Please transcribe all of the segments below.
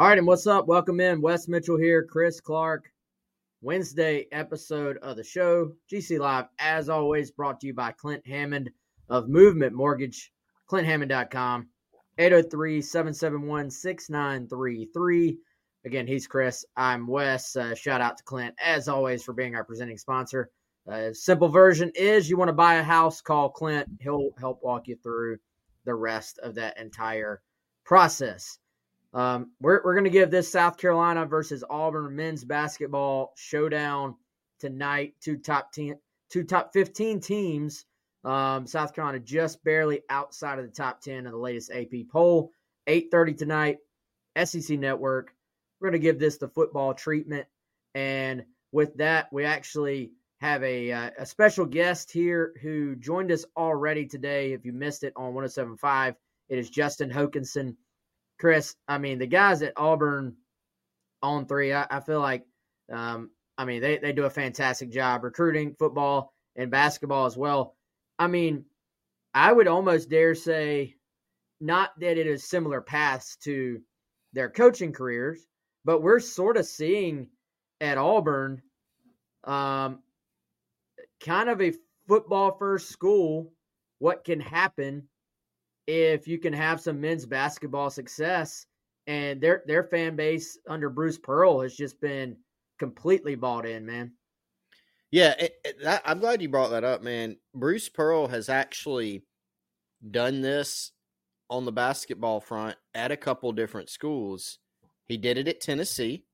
All right, and what's up? Welcome in. Wes Mitchell here, Chris Clark. Wednesday episode of the show. GC Live, as always, brought to you by Clint Hammond of Movement Mortgage, clinthammond.com, 803 771 6933. Again, he's Chris. I'm Wes. Uh, shout out to Clint, as always, for being our presenting sponsor. Uh, simple version is you want to buy a house, call Clint. He'll help walk you through the rest of that entire process. Um, we're we're going to give this South Carolina versus Auburn men's basketball showdown tonight. Two top ten, two top fifteen teams. Um, South Carolina just barely outside of the top ten of the latest AP poll. Eight thirty tonight. SEC Network. We're going to give this the football treatment, and with that, we actually have a uh, a special guest here who joined us already today. If you missed it on 107.5, it is Justin Hokanson Chris, I mean, the guys at Auburn on three, I, I feel like, um, I mean, they, they do a fantastic job recruiting football and basketball as well. I mean, I would almost dare say, not that it is similar paths to their coaching careers, but we're sort of seeing at Auburn um, kind of a football first school what can happen if you can have some men's basketball success and their their fan base under Bruce Pearl has just been completely bought in, man. Yeah, it, it, that, I'm glad you brought that up, man. Bruce Pearl has actually done this on the basketball front at a couple different schools. He did it at Tennessee.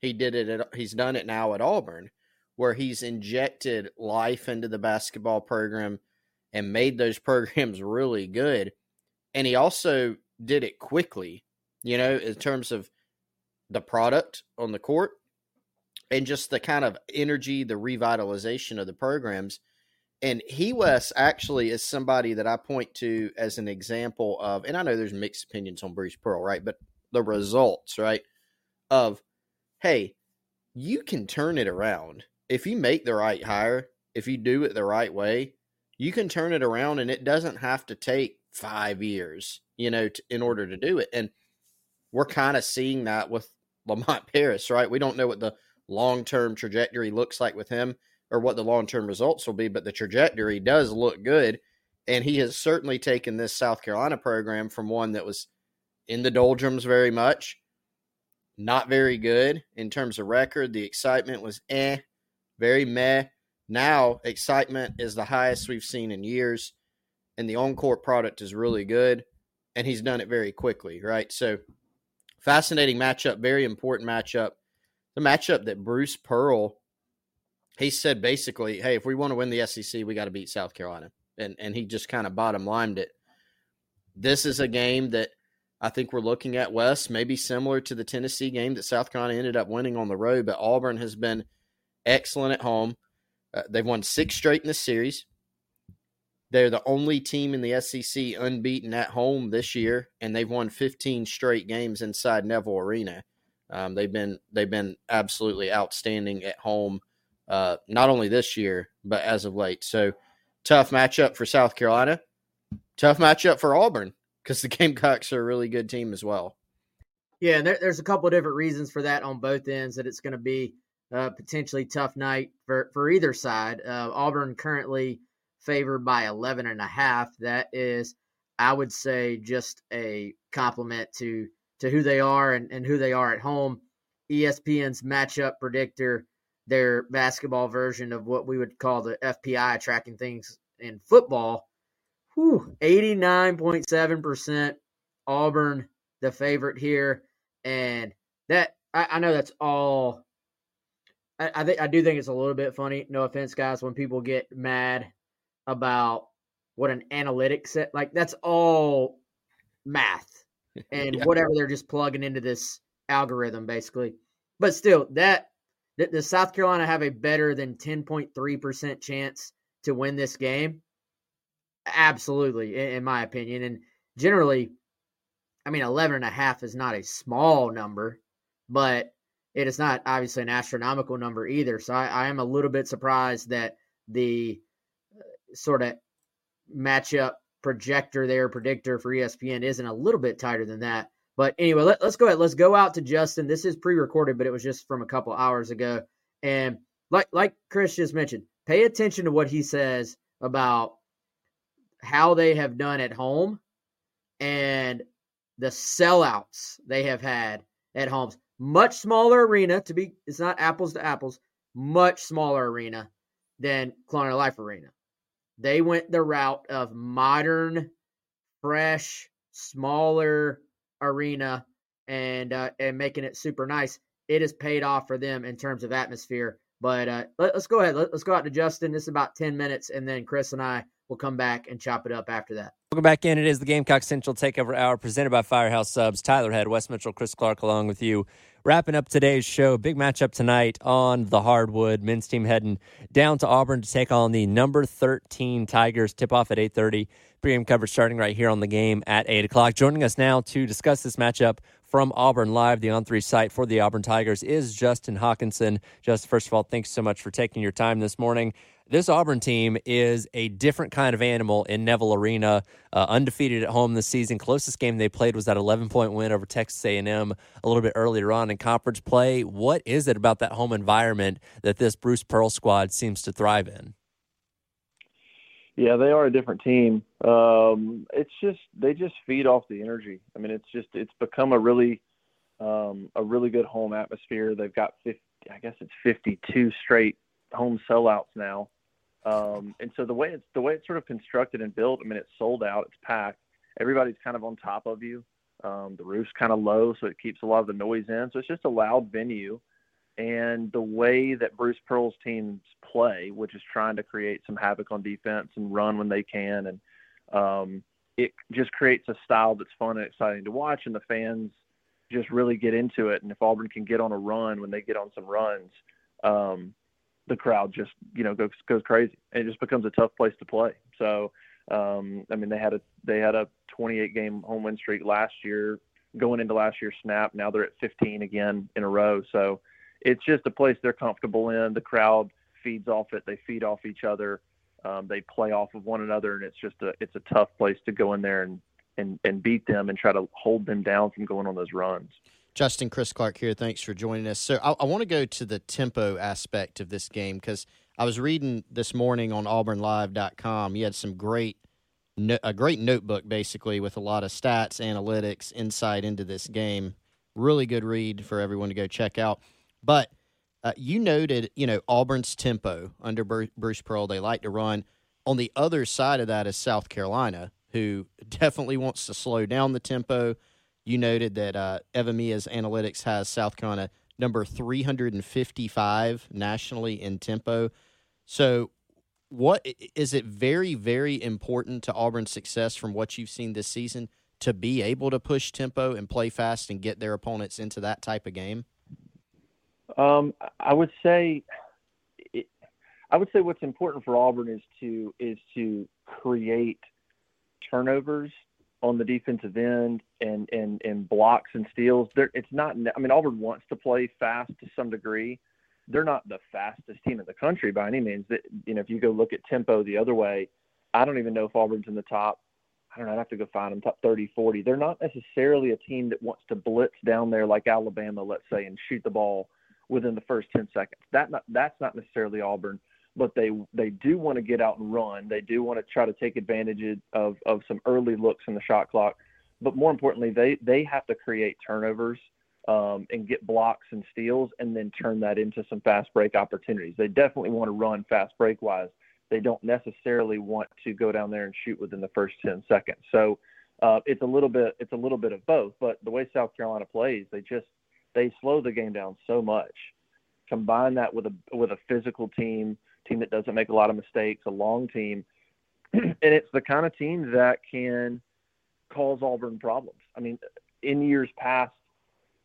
He did it at he's done it now at Auburn where he's injected life into the basketball program and made those programs really good. And he also did it quickly, you know, in terms of the product on the court and just the kind of energy, the revitalization of the programs. And he Wes actually is somebody that I point to as an example of, and I know there's mixed opinions on Bruce Pearl, right? But the results, right? Of, hey, you can turn it around. If you make the right hire, if you do it the right way, you can turn it around and it doesn't have to take five years, you know, to, in order to do it. And we're kind of seeing that with Lamont Paris, right? We don't know what the long term trajectory looks like with him or what the long term results will be, but the trajectory does look good. And he has certainly taken this South Carolina program from one that was in the doldrums very much, not very good in terms of record. The excitement was eh, very meh. Now, excitement is the highest we've seen in years, and the on court product is really good, and he's done it very quickly, right? So, fascinating matchup, very important matchup. The matchup that Bruce Pearl, he said basically, hey, if we want to win the SEC, we got to beat South Carolina. And, and he just kind of bottom lined it. This is a game that I think we're looking at, Wes, maybe similar to the Tennessee game that South Carolina ended up winning on the road, but Auburn has been excellent at home. Uh, they've won six straight in the series. They're the only team in the SEC unbeaten at home this year, and they've won 15 straight games inside Neville Arena. Um, they've been they've been absolutely outstanding at home, uh, not only this year but as of late. So tough matchup for South Carolina, tough matchup for Auburn because the Gamecocks are a really good team as well. Yeah, and there, there's a couple of different reasons for that on both ends that it's going to be potentially tough night for, for either side. Uh, Auburn currently favored by 11 and a half. That is, I would say, just a compliment to to who they are and, and who they are at home. ESPN's matchup predictor, their basketball version of what we would call the FPI tracking things in football. Whew, 89.7% Auburn, the favorite here. And that, I, I know that's all I, I think I do think it's a little bit funny. No offense, guys, when people get mad about what an analytics set like that's all math and yeah. whatever they're just plugging into this algorithm basically. But still, that does South Carolina have a better than 10.3% chance to win this game? Absolutely, in my opinion. And generally, I mean, 11 and a half is not a small number, but it is not obviously an astronomical number either. So I, I am a little bit surprised that the uh, sort of matchup projector there, predictor for ESPN isn't a little bit tighter than that. But anyway, let, us go ahead. Let's go out to Justin. This is pre-recorded, but it was just from a couple hours ago. And like like Chris just mentioned, pay attention to what he says about how they have done at home and the sellouts they have had at homes. Much smaller arena to be it's not apples to apples, much smaller arena than Colonial Life Arena. They went the route of modern, fresh, smaller arena and uh, and making it super nice. It has paid off for them in terms of atmosphere. But uh, let, us go ahead. Let, us go out to Justin. This is about ten minutes, and then Chris and I will come back and chop it up after that. Welcome back in. It is the Gamecock Central Takeover Hour presented by Firehouse Subs. Tyler Head, Wes Mitchell, Chris Clark, along with you. Wrapping up today's show, big matchup tonight on the hardwood. Men's team heading down to Auburn to take on the number 13 Tigers. Tip off at 8:30. Pregame coverage starting right here on the game at 8 o'clock. Joining us now to discuss this matchup from Auburn Live, the on three site for the Auburn Tigers, is Justin Hokanson. Just first of all, thanks so much for taking your time this morning. This Auburn team is a different kind of animal in Neville Arena. Uh, undefeated at home this season. Closest game they played was that 11 point win over Texas A&M a little bit earlier on in conference play. What is it about that home environment that this Bruce Pearl squad seems to thrive in? Yeah, they are a different team. Um, it's just they just feed off the energy. I mean, it's just it's become a really um, a really good home atmosphere. They've got 50, I guess it's 52 straight home sellouts now. Um, and so the way it's the way it's sort of constructed and built, I mean, it's sold out, it's packed. Everybody's kind of on top of you. Um, the roof's kind of low, so it keeps a lot of the noise in. So it's just a loud venue. And the way that Bruce Pearl's teams play, which is trying to create some havoc on defense and run when they can, and um, it just creates a style that's fun and exciting to watch, and the fans just really get into it. And if Auburn can get on a run when they get on some runs, um, the crowd just you know goes goes crazy and it just becomes a tough place to play. So um, I mean they had a they had a 28 game home win streak last year going into last year's snap. Now they're at 15 again in a row. So it's just a place they're comfortable in. The crowd feeds off it. They feed off each other. Um, they play off of one another, and it's just a it's a tough place to go in there and and and beat them and try to hold them down from going on those runs. Justin, Chris Clark here. Thanks for joining us. So I, I want to go to the tempo aspect of this game because I was reading this morning on AuburnLive.com. You had some great, a great notebook basically with a lot of stats, analytics, insight into this game. Really good read for everyone to go check out. But uh, you noted, you know, Auburn's tempo under Bruce Pearl. They like to run. On the other side of that is South Carolina, who definitely wants to slow down the tempo you noted that uh, EvanMiya's analytics has South Carolina number 355 nationally in tempo. So, what is it very, very important to Auburn's success from what you've seen this season to be able to push tempo and play fast and get their opponents into that type of game? Um, I would say, it, I would say what's important for Auburn is to is to create turnovers on the defensive end and and and blocks and steals. There, it's not. I mean, Auburn wants to play fast to some degree. They're not the fastest team in the country by any means. That you know, if you go look at tempo the other way, I don't even know if Auburn's in the top. I don't know. I'd have to go find them top 30, 40. They're not necessarily a team that wants to blitz down there like Alabama, let's say, and shoot the ball within the first 10 seconds. That not, that's not necessarily Auburn but they they do want to get out and run. They do want to try to take advantage of of some early looks in the shot clock. But more importantly, they they have to create turnovers um, and get blocks and steals, and then turn that into some fast break opportunities. They definitely want to run fast break wise. They don't necessarily want to go down there and shoot within the first ten seconds. So uh, it's a little bit it's a little bit of both. But the way South Carolina plays, they just they slow the game down so much. Combine that with a with a physical team team that doesn't make a lot of mistakes, a long team, and it's the kind of team that can cause Auburn problems. I mean, in years past,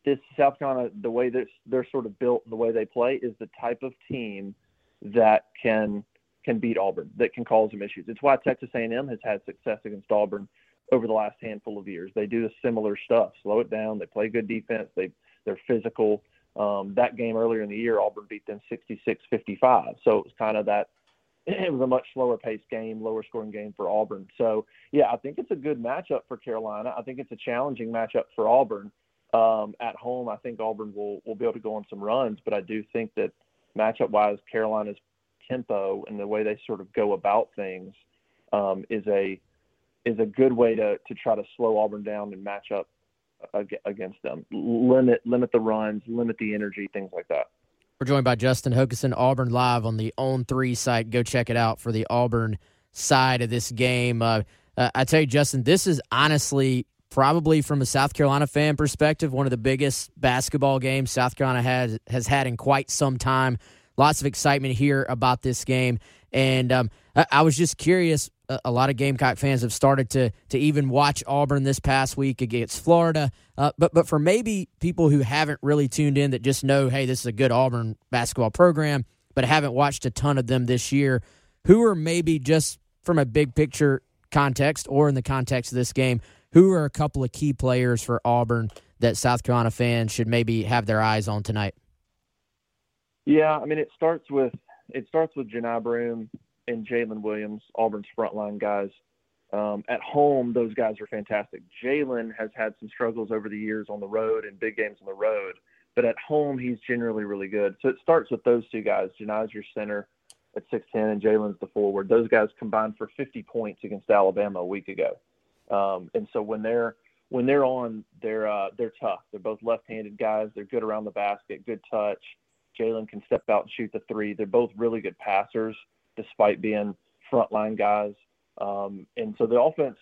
this South Carolina, the way that they're sort of built, and the way they play, is the type of team that can can beat Auburn, that can cause them issues. It's why Texas A&M has had success against Auburn over the last handful of years. They do the similar stuff, slow it down. They play good defense. They they're physical. Um, that game earlier in the year, Auburn beat them 66-55. So it was kind of that it was a much slower paced game, lower scoring game for Auburn. So yeah, I think it's a good matchup for Carolina. I think it's a challenging matchup for Auburn. Um, at home, I think Auburn will will be able to go on some runs, but I do think that matchup wise, Carolina's tempo and the way they sort of go about things um, is a is a good way to to try to slow Auburn down and match up against them. Limit limit the runs, limit the energy, things like that. We're joined by Justin Hokanson, Auburn Live on the On Three site. Go check it out for the Auburn side of this game. Uh, uh, I tell you, Justin, this is honestly probably from a South Carolina fan perspective one of the biggest basketball games South Carolina has has had in quite some time. Lots of excitement here about this game, and um, I, I was just curious a lot of Gamecock fans have started to to even watch Auburn this past week against Florida. Uh, but but for maybe people who haven't really tuned in that just know, hey, this is a good Auburn basketball program, but haven't watched a ton of them this year, who are maybe just from a big picture context or in the context of this game, who are a couple of key players for Auburn that South Carolina fans should maybe have their eyes on tonight? Yeah, I mean it starts with it starts with Johni Broome and Jaylin Williams, Auburn's frontline guys. Um, at home, those guys are fantastic. Jaylin has had some struggles over the years on the road and big games on the road, but at home, he's generally really good. So it starts with those two guys. Johni's your center at 6'10, and Jaylin's the forward. Those guys combined for 50 points against Alabama a week ago. Um, and so when they're when they're on, they're uh, they're tough. They're both left-handed guys. They're good around the basket, good touch. Jaylin can step out and shoot the three. They're both really good passers despite being frontline guys. Um, and so the offense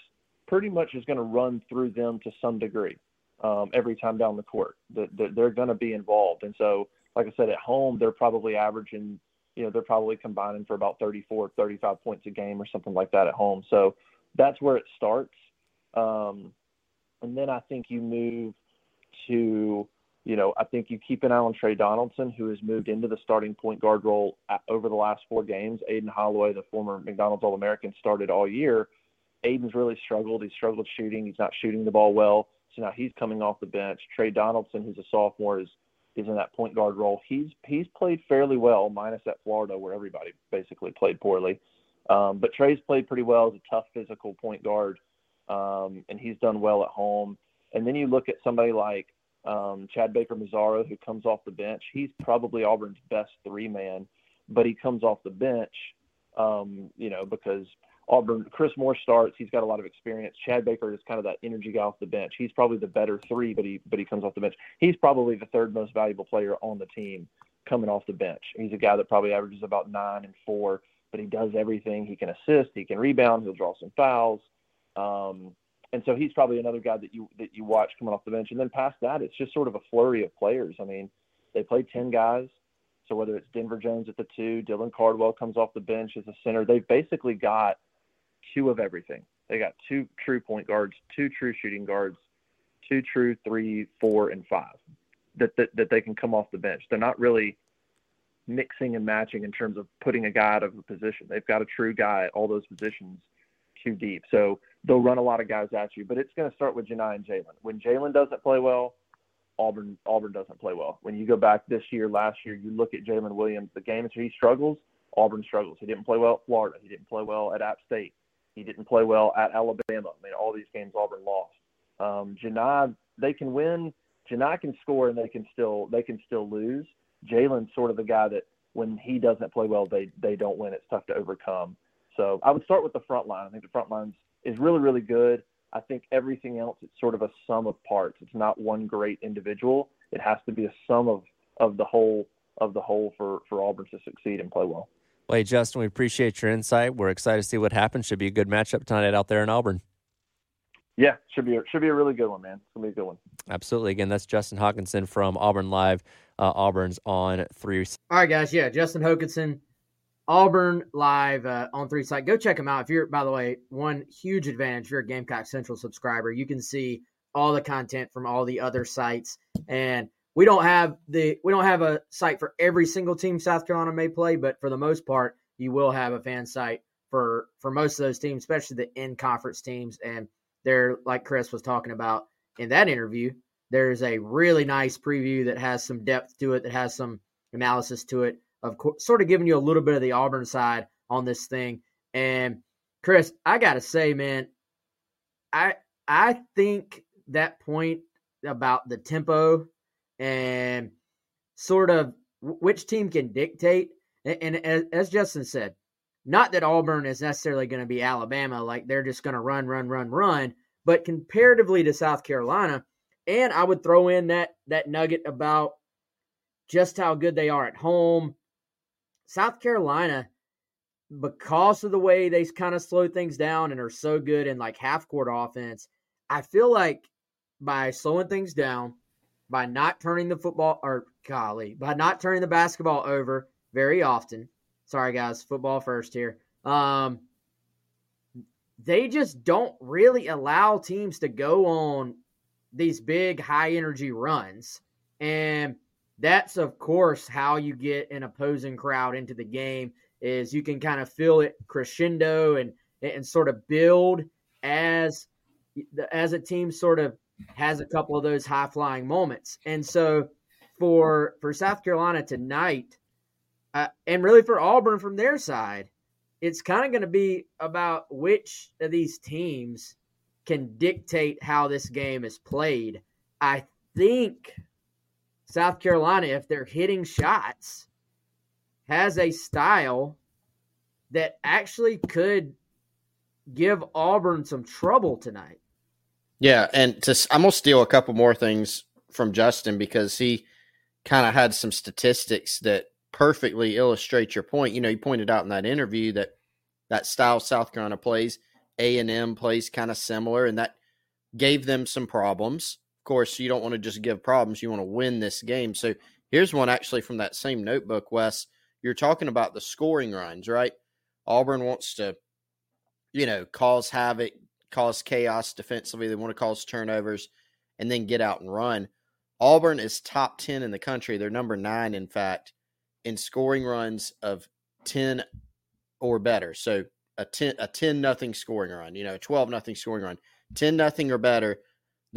pretty much is going to run through them to some degree um, every time down the court. The, the, they're going to be involved. And so, like I said, at home, they're probably averaging, you know, they're probably combining for about 34, 35 points a game or something like that at home. So that's where it starts. Um, and then I think you move to you know, I think you keep an eye on Tre Donaldson, who has moved into the starting point guard role over the last four games. Aden Holloway, the former McDonald's All American, started all year. Aden's really struggled. He's struggled shooting. He's not shooting the ball well. So now he's coming off the bench. Tre Donaldson, who's a sophomore, is is in that point guard role. He's he's played fairly well, minus at Florida where everybody basically played poorly. Um, but Tre's played pretty well as a tough physical point guard, um, and he's done well at home. And then you look at somebody like um, Chad Baker-Mazara, who comes off the bench, he's probably Auburn's best three man, but he comes off the bench, um, you know, because Auburn, Chris Moore starts. He's got a lot of experience. Chad Baker is kind of that energy guy off the bench. He's probably the better three, but he but he comes off the bench. He's probably the third most valuable player on the team coming off the bench. He's a guy that probably averages about nine and four, but he does everything. He can assist, he can rebound, he'll draw some fouls. Um, and so he's probably another guy that you that you watch coming off the bench. And then past that, it's just sort of a flurry of players. I mean, they play ten guys, so whether it's Denver Jones at the two, Dylan Cardwell comes off the bench as a center, they've basically got two of everything. They got two true point guards, two true shooting guards, two true three, four, and five that that, that they can come off the bench. They're not really mixing and matching in terms of putting a guy out of a position. They've got a true guy at all those positions too deep. So they'll run a lot of guys at you, but it's going to start with Johni and Jaylin. When Jaylin doesn't play well, Auburn Auburn doesn't play well. When you go back this year, last year, you look at Jaylin Williams. The games he struggles, Auburn struggles. He didn't play well at Florida. He didn't play well at App State. He didn't play well at Alabama. I mean, all these games Auburn lost. Um, Johni, they can win. Johni can score, and they can still they can still lose. Jaylin's sort of the guy that when he doesn't play well, they they don't win. It's tough to overcome. So I would start with the front line. I think the front line is really, really good. I think everything else is sort of a sum of parts. It's not one great individual. It has to be a sum of, of the whole of the whole for, for Auburn to succeed and play well. Well, hey, Justin, we appreciate your insight. We're excited to see what happens. Should be a good matchup tonight out there in Auburn. Yeah, should be a, should be a really good one, man. It's gonna be a good one. Absolutely. Again, that's Justin Hokanson from Auburn Live. Uh, Auburn's on three. All right, guys. Yeah, Justin Hokanson Auburn live uh, on three site. Go check them out. If you're, by the way, one huge advantage. If you're a Gamecock Central subscriber, you can see all the content from all the other sites. And we don't have the we don't have a site for every single team South Carolina may play, but for the most part, you will have a fan site for for most of those teams, especially the in conference teams. And they're like Chris was talking about in that interview. There's a really nice preview that has some depth to it, that has some analysis to it of course, sort of giving you a little bit of the Auburn side on this thing. And Chris, I gotta say, man, I I think that point about the tempo and sort of which team can dictate. And, and as, as Justin said, not that Auburn is necessarily going to be Alabama, like they're just going to run, run, run, run, but comparatively to South Carolina, and I would throw in that that nugget about just how good they are at home. South Carolina, because of the way they kind of slow things down and are so good in like half court offense, I feel like by slowing things down, by not turning the football or golly, by not turning the basketball over very often. Sorry guys, football first here. Um they just don't really allow teams to go on these big high energy runs. And that's of course how you get an opposing crowd into the game is you can kind of feel it crescendo and and sort of build as as a team sort of has a couple of those high flying moments. And so for for South Carolina tonight, uh, and really for Auburn from their side, it's kind of going to be about which of these teams can dictate how this game is played. I think South Carolina, if they're hitting shots, has a style that actually could give Auburn some trouble tonight. Yeah, and to, I'm gonna steal a couple more things from Justin because he kind of had some statistics that perfectly illustrate your point. You know, he pointed out in that interview that that style South Carolina plays, A and M plays kind of similar, and that gave them some problems. Course, you don't want to just give problems; you want to win this game. So here's one actually from that same notebook, Wes. You're talking about the scoring runs, right? Auburn wants to, you know, cause havoc, cause chaos defensively. They want to cause turnovers and then get out and run. Auburn is top 10 in the country. They're number nine, in fact, in scoring runs of 10 or better. So a 10 a 10 nothing scoring run, you know, 12 nothing scoring run. 10 nothing or better.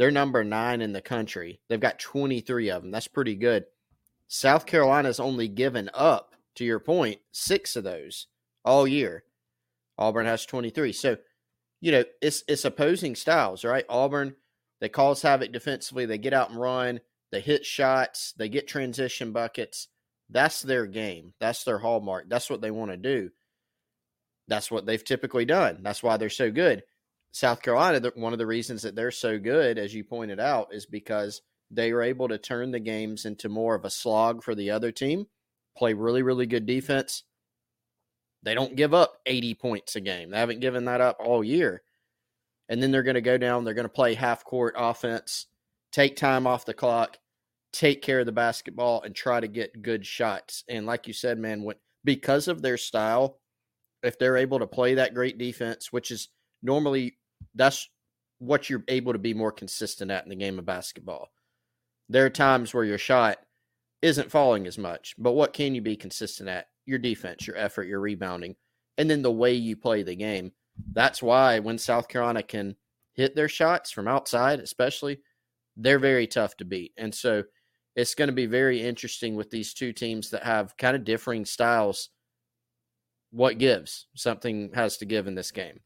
They're number 9 in the country. They've got 23 of them. That's pretty good. South Carolina's only given up to your point 6 of those all year. Auburn has 23. So you know, it's it's opposing styles, right? Auburn, they cause havoc defensively, they get out and run, they hit shots, they get transition buckets. That's their game. That's their hallmark. That's what they want to do. That's what they've typically done. That's why they're so good. South Carolina, one of the reasons that they're so good, as you pointed out, is because they were able to turn the games into more of a slog for the other team, play really, really good defense, they don't give up 80 points a game. They haven't given that up all year. And then they're going to go down, they're going to play half court offense, take time off the clock, take care of the basketball and try to get good shots. And like you said, man, when, because of their style, if they're able to play that great defense, which is normally that's what you're able to be more consistent at in the game of basketball. There are times where your shot isn't falling as much, but what can you be consistent at? your defense, your effort, your rebounding, and then the way you play the game. That's why when South Carolina can hit their shots from outside, especially, they're very tough to beat. And so it's going to be very interesting with these two teams that have kind of differing styles. What gives? Something has to give in this game.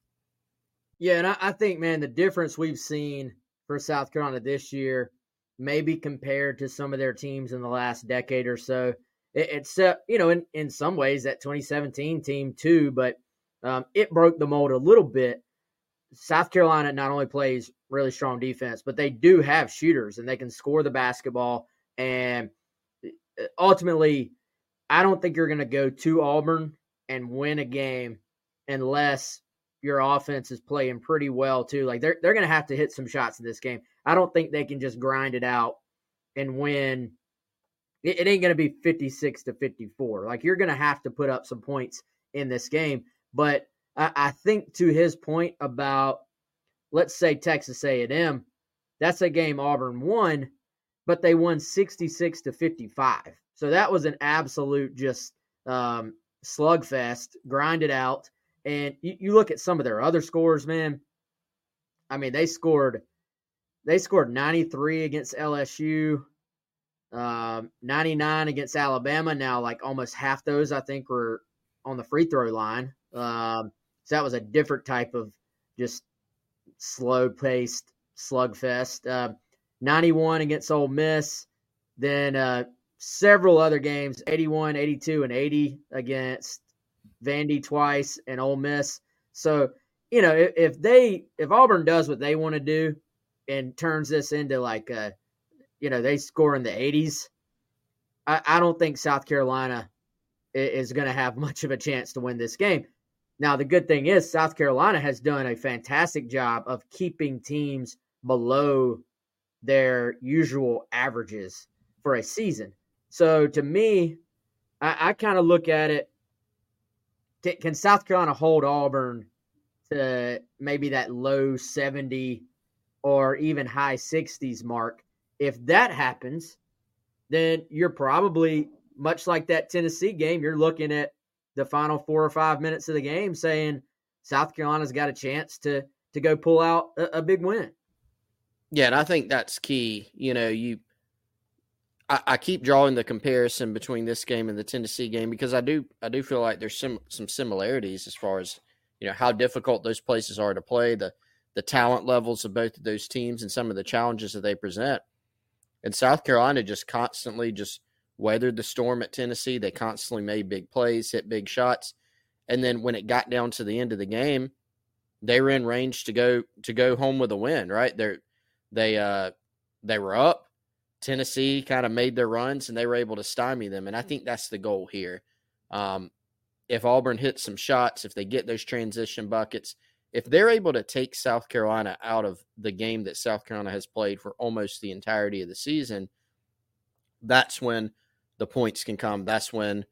Yeah, and I, I think, man, the difference we've seen for South Carolina this year, maybe compared to some of their teams in the last decade or so, it, it's you know in in some ways that 2017 team too, but um, it broke the mold a little bit. South Carolina not only plays really strong defense, but they do have shooters and they can score the basketball. And ultimately, I don't think you're going to go to Auburn and win a game unless your offense is playing pretty well too. Like they're they're going to have to hit some shots in this game. I don't think they can just grind it out and win it, it ain't going to be 56 to 54. Like you're going to have to put up some points in this game. But I, I think to his point about, let's say Texas A&M, that's a game Auburn won, but they won 66 to 55. So that was an absolute just um, slugfest, it out. And you, you look at some of their other scores, man. I mean, they scored they scored 93 against LSU. Um, 99 against Alabama. Now, like almost half those, I think, were on the free throw line. Um, so that was a different type of just slow paced slugfest. Uh, 91 against Ole Miss. Then uh, several other games 81, 82, and 80 against Vandy twice and Ole Miss. So, you know, if, if they, if Auburn does what they want to do and turns this into like a, you know, they score in the 80s, I, I don't think South Carolina is going to have much of a chance to win this game. Now, the good thing is South Carolina has done a fantastic job of keeping teams below their usual averages for a season. So to me, I, I kind of look at it. Can South Carolina hold Auburn to maybe that low 70 or even high 60s mark? If that happens, then you're probably much like that Tennessee game. You're looking at the final four or five minutes of the game saying South Carolina's got a chance to to go pull out a, a big win. Yeah, and I think that's key. You know, you I, I, keep drawing the comparison between this game and the Tennessee game because I do I do feel like there's some some similarities as far as you know how difficult those places are to play, the the talent levels of both of those teams, and some of the challenges that they present. And South Carolina just constantly just weathered the storm at Tennessee. They constantly made big plays, hit big shots, and then when it got down to the end of the game, they were in range to go to go home with a win. Right? They they uh they were up. Tennessee kind of made their runs and they were able to stymie them, and I think that's the goal here. Um, if Auburn hits some shots, if they get those transition buckets, if they're able to take South Carolina out of the game that South Carolina has played for almost the entirety of the season, that's when the points can come. That's when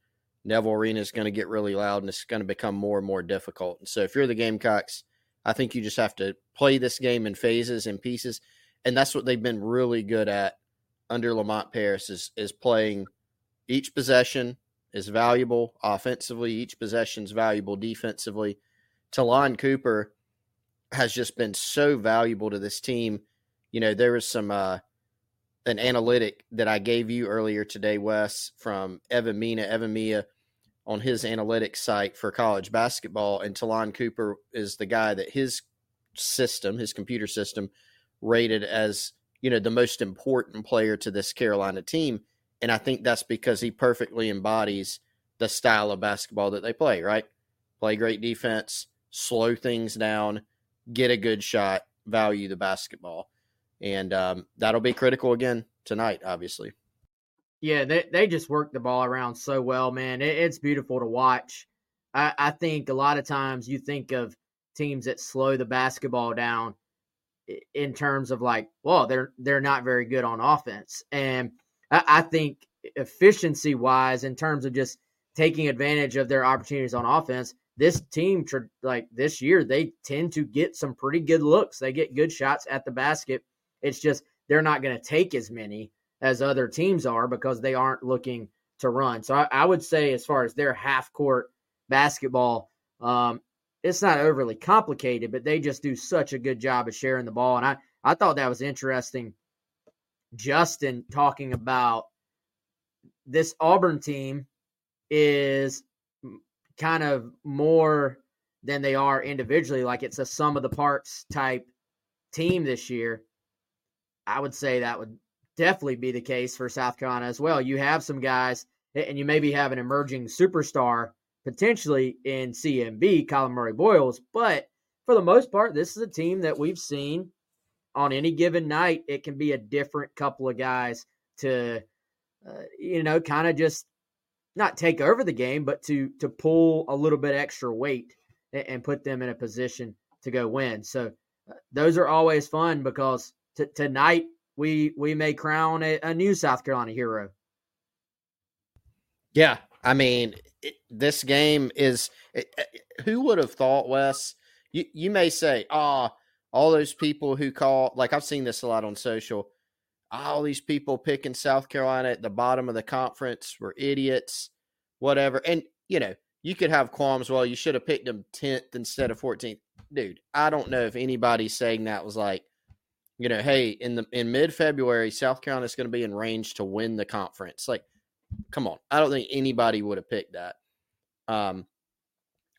Neville Arena is going to get really loud and it's going to become more and more difficult. And so if you're the Gamecocks, I think you just have to play this game in phases and pieces. And that's what they've been really good at under Lamont Paris is is playing each possession is valuable offensively, each possession is valuable defensively. Ta'Lon Cooper has just been so valuable to this team. You know, there was some uh, an analytic that I gave you earlier today, Wes, from Evan Mina, EvanMiya on his analytics site for college basketball. And Ta'Lon Cooper is the guy that his system, his computer system, rated as, you know, the most important player to this Carolina team. And I think that's because he perfectly embodies the style of basketball that they play, right? Play great defense, slow things down, get a good shot, value the basketball and um, that'll be critical again tonight, obviously. Yeah, they they just work the ball around so well, man. It, it's beautiful to watch. I, I think a lot of times you think of teams that slow the basketball down in terms of like, well, they're they're not very good on offense, and I, I think efficiency wise, in terms of just taking advantage of their opportunities on offense, this team like this year they tend to get some pretty good looks. They get good shots at the basket it's just they're not going to take as many as other teams are because they aren't looking to run. So I, I would say, as far as their half court basketball, um, it's not overly complicated, but they just do such a good job of sharing the ball. And I, I thought that was interesting. Justin talking about this Auburn team is kind of more than they are individually. Like it's a sum of the parts type team this year. I would say that would definitely be the case for South Carolina as well. You have some guys, and you maybe have an emerging superstar potentially in CMB, Collin Murray Boyles, but for the most part, this is a team that we've seen on any given night. It can be a different couple of guys to, uh, you know, kind of just not take over the game, but to to pull a little bit extra weight and, and put them in a position to go win. So uh, those are always fun because T- tonight we we may crown a, a, new South Carolina hero. Yeah, I mean, it, this game is. Eh, eh, eh, who would have thought, Wes? You you may say, ah, oh, all those people who call like I've seen this a lot on social. All these people picking South Carolina at the bottom of the conference were idiots, whatever. And you know, you could have qualms. Well, you should have picked them tenth instead of fourteenth, dude. I don't know if anybody saying that was like, you know, hey, in the in mid February, South Carolina is going to be in range to win the conference. Like, come on, I don't think anybody would have picked that. Um,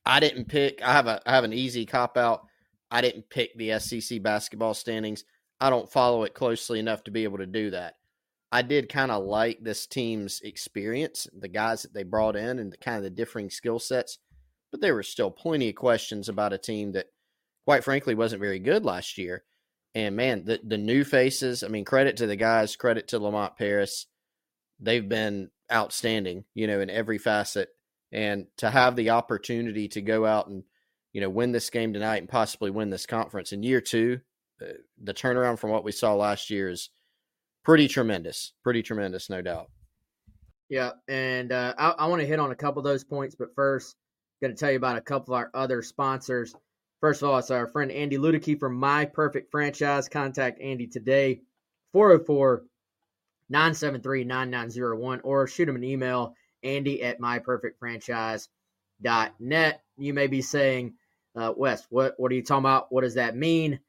I didn't pick. I have a I have an easy cop out. I didn't pick the SEC basketball standings. I don't follow it closely enough to be able to do that. I did kind of like this team's experience, the guys that they brought in, and the kind of the differing skill sets. But there were still plenty of questions about a team that, quite frankly, wasn't very good last year. And man, the the new faces. I mean, credit to the guys. Credit to Lamont Paris. They've been outstanding, you know, in every facet. And to have the opportunity to go out and, you know, win this game tonight and possibly win this conference in year two, uh, the turnaround from what we saw last year is pretty tremendous. Pretty tremendous, no doubt. Yeah, and uh, I, I want to hit on a couple of those points, but first, going to tell you about a couple of our other sponsors. First of all, it's our friend Andy Luedecke from My Perfect Franchise. Contact Andy today, 404 973 9901, or shoot him an email, andy at myperfectfranchise.net. You may be saying, uh, Wes, what, what are you talking about? What does that mean?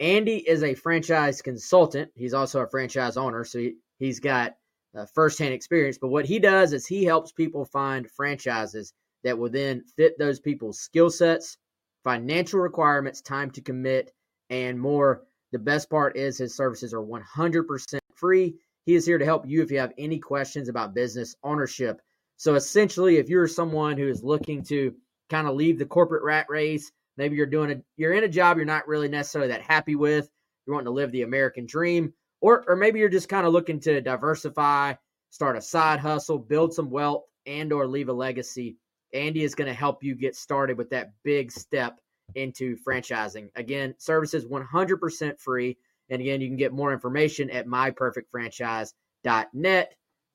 Andy is a franchise consultant. He's also a franchise owner, so he, he's got uh, firsthand experience. But what he does is he helps people find franchises that will then fit those people's skill sets, financial requirements, time to commit, and more. The best part is his services are 100% free. He is here to help you if you have any questions about business ownership. So essentially, if you're someone who is looking to kind of leave the corporate rat race Maybe you're doing a you're in a job you're not really necessarily that happy with. You're wanting to live the American dream, or or maybe you're just kind of looking to diversify, start a side hustle, build some wealth, and or leave a legacy. Andy is going to help you get started with that big step into franchising. Again, services 100% free. And again, you can get more information at myperfectfranchise.net.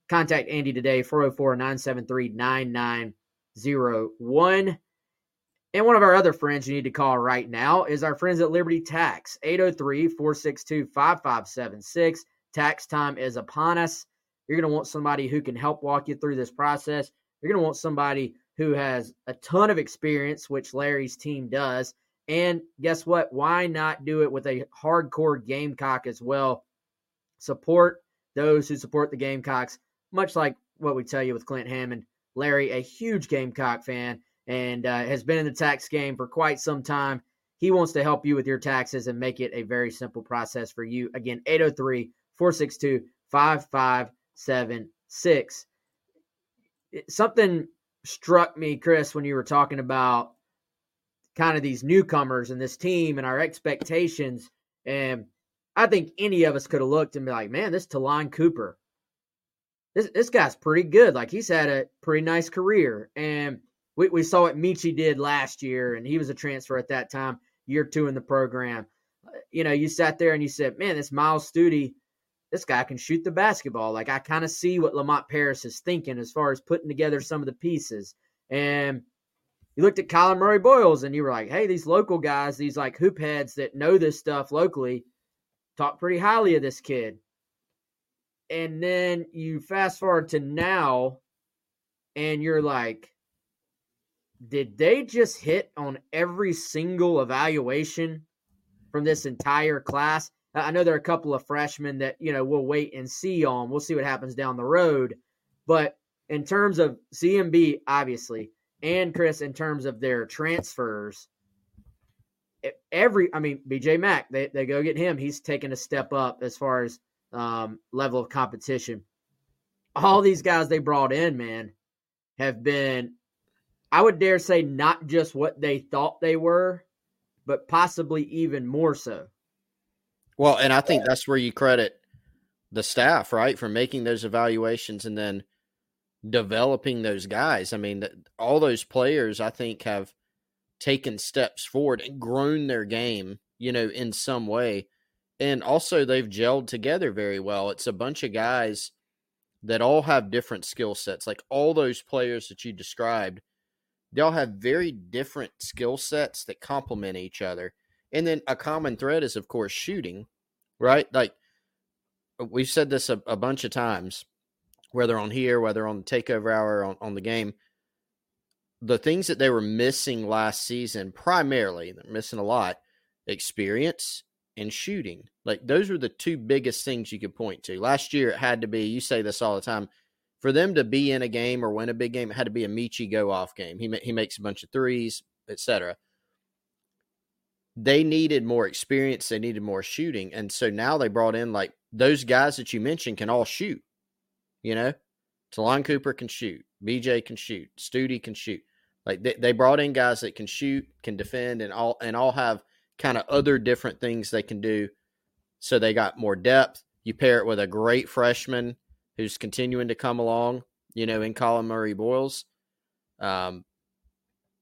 Contact Andy today, 404 973 9901. And one of our other friends you need to call right now is our friends at Liberty Tax, 803 462 5576. Tax time is upon us. You're going to want somebody who can help walk you through this process. You're going to want somebody who has a ton of experience, which Larry's team does. And guess what? Why not do it with a hardcore Gamecock as well? Support those who support the Gamecocks, much like what we tell you with Clint Hammond. Larry, a huge Gamecock fan and uh, has been in the tax game for quite some time. He wants to help you with your taxes and make it a very simple process for you. Again, 803 462 5576. Something struck me, Chris, when you were talking about kind of these newcomers and this team and our expectations. And I think any of us could have looked and be like, man, this Ta'Lon Cooper, this, this guy's pretty good. Like he's had a pretty nice career. And we, we saw what Meechie did last year, and he was a transfer at that time, year two in the program. Uh, you know, you sat there and you said, man, this Myles Stute, this guy can shoot the basketball. Like, I kind of see what Lamont Paris is thinking as far as putting together some of the pieces. And you looked at Collin Murray Boyles and you were like, hey, these local guys, these like hoop heads that know this stuff locally, talk pretty highly of this kid. And then you fast forward to now, and you're like, did they just hit on every single evaluation from this entire class? I know there are a couple of freshmen that, you know, we'll wait and see on. We'll see what happens down the road. But in terms of CMB, obviously, and Chris, in terms of their transfers, every, I mean, BJ Mack, they, they go get him. He's taken a step up as far as um, level of competition. All these guys they brought in, man, have been I would dare say not just what they thought they were, but possibly even more so. Well, and I think that's where you credit the staff, right, for making those evaluations and then developing those guys. I mean, all those players, I think, have taken steps forward and grown their game, you know, in some way. And also, they've gelled together very well. It's a bunch of guys that all have different skill sets. Like all those players that you described they all have very different skill sets that complement each other. And then a common thread is, of course, shooting, right? Like uh, we've said this a, a bunch of times, whether on here, whether on the takeover hour, on, on the game. The things that they were missing last season, primarily, they're missing a lot experience and shooting. Like those were the two biggest things you could point to. Last year, it had to be, you say this all the time, for them to be in a game or win a big game, it had to be a Meechie go off game. He he makes a bunch of threes, etc. They needed more experience. They needed more shooting, and so now they brought in like those guys that you mentioned can all shoot. You know, Ta'Lon Cooper can shoot, BJ can shoot, Stute can shoot. Like they, they brought in guys that can shoot, can defend, and all and all have kind of other different things they can do. So they got more depth. You pair it with a great freshman who's continuing to come along, you know, in Collin Murray Boyles. Um,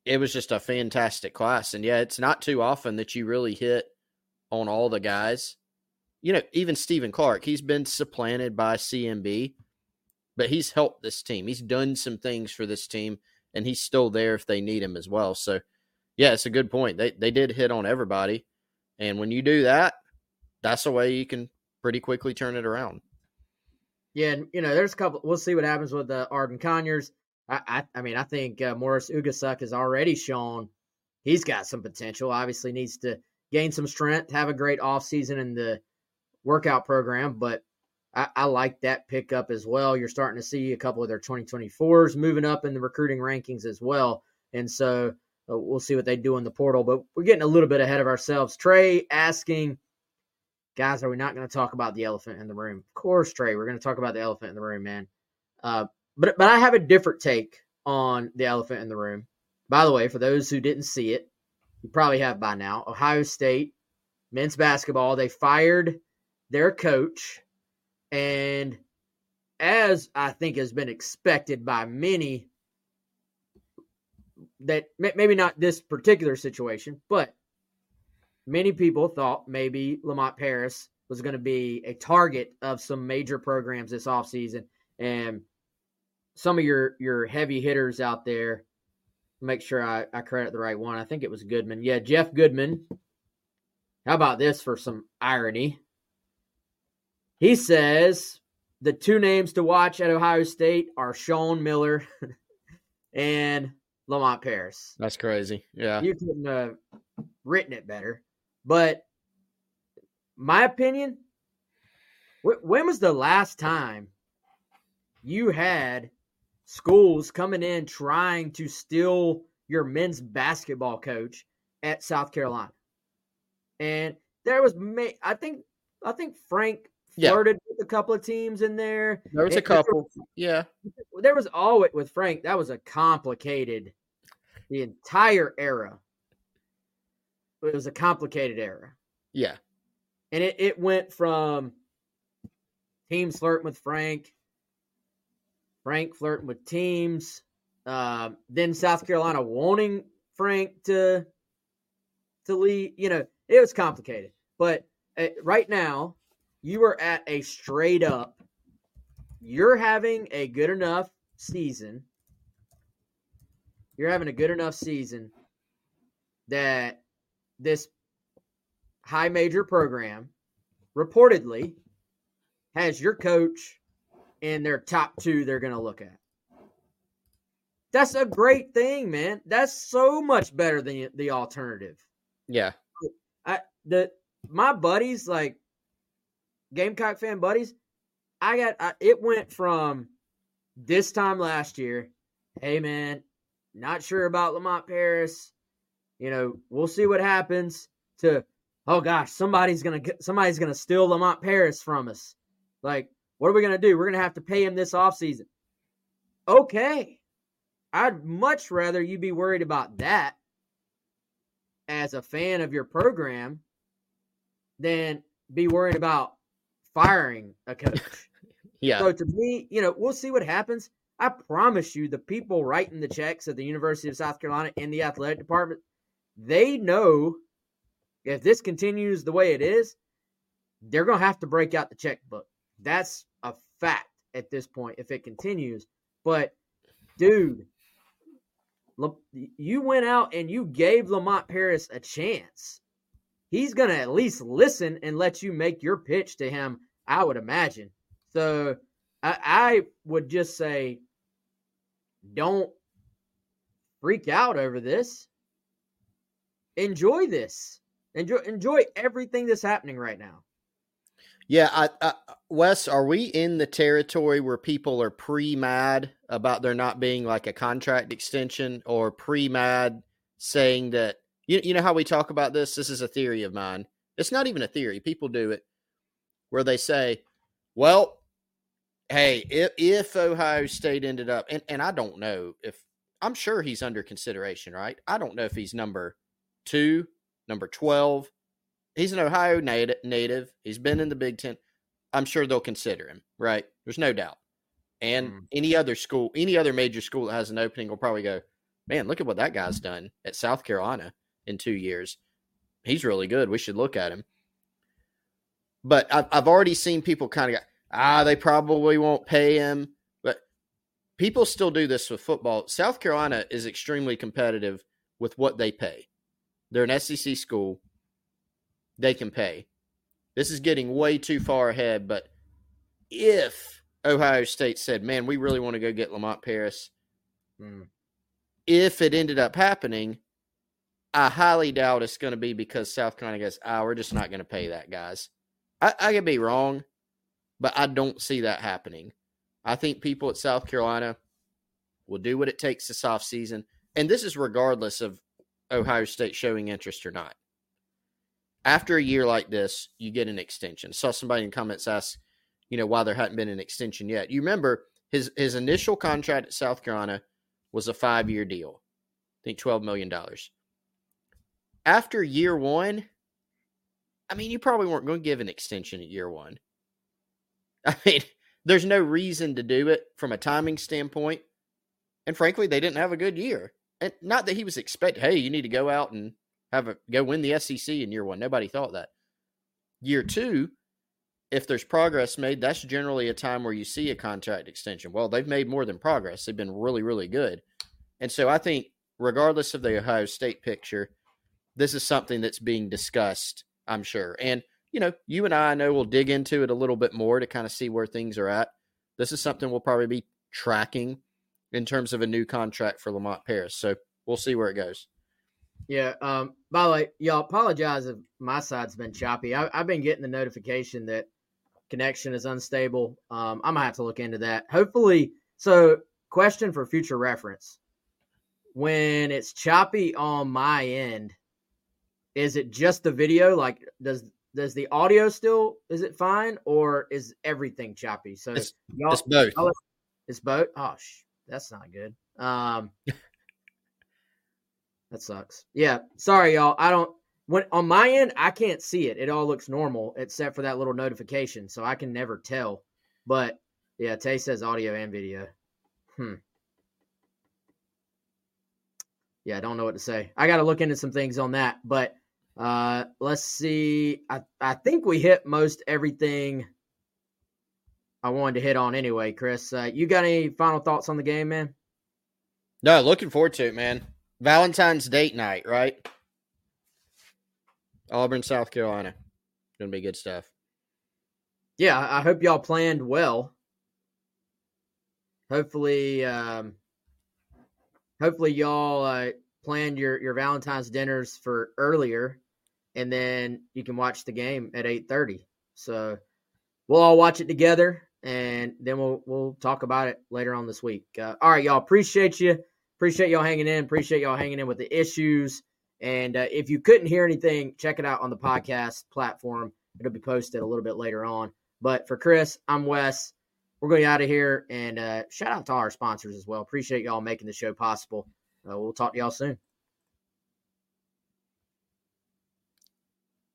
it was just a fantastic class. And yeah, it's not too often that you really hit on all the guys. You know, even Stephen Clark, he's been supplanted by CMB, but he's helped this team. He's done some things for this team, and he's still there if they need him as well. So, yeah, it's a good point. They they did hit on everybody, and when you do that, that's a way you can pretty quickly turn it around. Yeah, and you know, there's a couple. We'll see what happens with uh, Arden Conyers. I, I, I mean, I think uh, Morris Ugusuk has already shown he's got some potential. Obviously, needs to gain some strength, have a great offseason in the workout program, but I, I like that pickup as well. You're starting to see a couple of their 2024s moving up in the recruiting rankings as well, and so we'll see what they do in the portal. But we're getting a little bit ahead of ourselves. Trey asking guys, are we not going to talk about the elephant in the room? Of course, Trey, we're going to talk about the elephant in the room, man. Uh, but but I have a different take on the elephant in the room. By the way, for those who didn't see it, you probably have by now. Ohio State men's basketball they fired their coach, and as I think has been expected by many, that maybe not this particular situation, but many people thought maybe Lamont Paris was going to be a target of some major programs this offseason. And some of your your heavy hitters out there, make sure I, I credit the right one. I think it was Goodman. Yeah, Jeff Goodman. How about this for some irony? He says the two names to watch at Ohio State are Sean Miller and Lamont Paris. That's crazy. Yeah. You couldn't have written it better. But my opinion, when was the last time you had schools coming in trying to steal your men's basketball coach at South Carolina? And there was, I think, I think Frank flirted yeah. with a couple of teams in there. There was a couple, there, yeah. There was always with Frank. That was a complicated, the entire era it was a complicated era. Yeah. And it, it went from teams flirting with Frank, Frank flirting with teams, uh, then South Carolina wanting Frank to to leave. You know, it was complicated. But uh, right now, you are at a straight up. You're having a good enough season. You're having a good enough season that this high major program reportedly has your coach in their top two they're going to look at. That's a great thing, man. That's so much better than the alternative. Yeah. I the my buddies like Gamecock fan buddies, I got I, it went from this time last year, hey man, not sure about Lamont Paris you know, we'll see what happens to oh gosh, somebody's gonna somebody's gonna steal Lamont Paris from us. Like, what are we gonna do? We're gonna have to pay him this offseason. Okay. I'd much rather you be worried about that as a fan of your program than be worried about firing a coach. yeah. So to me, you know, we'll see what happens. I promise you, the people writing the checks at the University of South Carolina in the athletic department, they know if this continues the way it is, they're going to have to break out the checkbook. That's a fact at this point if it continues. But, dude, you went out and you gave Lamont Paris a chance. He's going to at least listen and let you make your pitch to him, I would imagine. So I, I would just say, don't freak out over this enjoy this. Enjoy enjoy everything that's happening right now. Yeah, I, I, Wes, are we in the territory where people are pre-mad about there not being like a contract extension, or pre-mad saying that you you know how we talk about this? This is a theory of mine. It's not even a theory. People do it where they say, "Well, hey, if, if Ohio State ended up, and, and I don't know if I'm sure he's under consideration, right? I don't know if he's number two, number 12. He's an Ohio native. native. He's been in the Big Ten. I'm sure they'll consider him, right? There's no doubt. And mm. any other school, any other major school that has an opening will probably go, man, look at what that guy's done at South Carolina in two years. He's really good. We should look at him. But I've, I've already seen people kind of go, ah, they probably won't pay him. But people still do this with football. South Carolina is extremely competitive with what they pay. They're an SEC school. They can pay. This is getting way too far ahead. But if Ohio State said, man, we really want to go get Lamont Paris, mm. if it ended up happening, I highly doubt it's going to be because South Carolina goes, ah, we're just not going to pay that, guys. I, I could be wrong but I don't see that happening. I think people at South Carolina will do what it takes this offseason. And this is regardless of Ohio State showing interest or not. After a year like this, you get an extension. Saw somebody in comments ask, you know, why there hadn't been an extension yet. You remember his his initial contract at South Carolina was a five year deal. I think twelve million dollars. After year one, I mean, you probably weren't going to give an extension at year one. I mean, there's no reason to do it from a timing standpoint. And frankly, they didn't have a good year. And not that he was expect, hey, you need to go out and have a go win the SEC in year one. Nobody thought that. Year two, if there's progress made, that's generally a time where you see a contract extension. Well, they've made more than progress. They've been really, really good. And so I think, regardless of the Ohio State picture, this is something that's being discussed, I'm sure. And you know, you and I, I know we'll dig into it a little bit more to kind of see where things are at. This is something we'll probably be tracking in terms of a new contract for Lamont Paris. So we'll see where it goes. Yeah. Um, by the way, y'all apologize if my side's been choppy. I, have been getting the notification that connection is unstable. Um, I'm gonna have to look into that. Hopefully, so question for future reference: When it's choppy on my end, is it just the video? Like, does does the audio still is it fine or is everything choppy? So it's, y'all, it's both. It's both. Oh, sh- that's not good. Um, that sucks. Yeah, sorry, y'all. I don't. When on my end, I can't see it. It all looks normal except for that little notification, so I can never tell. But yeah, Tay says audio and video. Hmm. Yeah, I don't know what to say. I got to look into some things on that, but uh, let's see. I, I think we hit most everything I wanted to hit on anyway, Chris. Uh, you got any final thoughts on the game, man? No, looking forward to it, man. Valentine's date night, right? Auburn, South Carolina. Gonna be good stuff. Yeah, I hope y'all planned well. Hopefully, um, hopefully y'all uh, planned your your Valentine's dinners for earlier, and then you can watch the game at eight thirty. So we'll all watch it together, and then we'll we'll talk about it later on this week. Uh, all right, y'all. Appreciate you. Appreciate y'all hanging in. Appreciate y'all hanging in with the issues. And uh, if you couldn't hear anything, check it out on the podcast platform. It'll be posted a little bit later on. But for Chris, I'm Wes. We're going out of here and uh, shout out to our sponsors as well. Appreciate y'all making the show possible. Uh, we'll talk to y'all soon.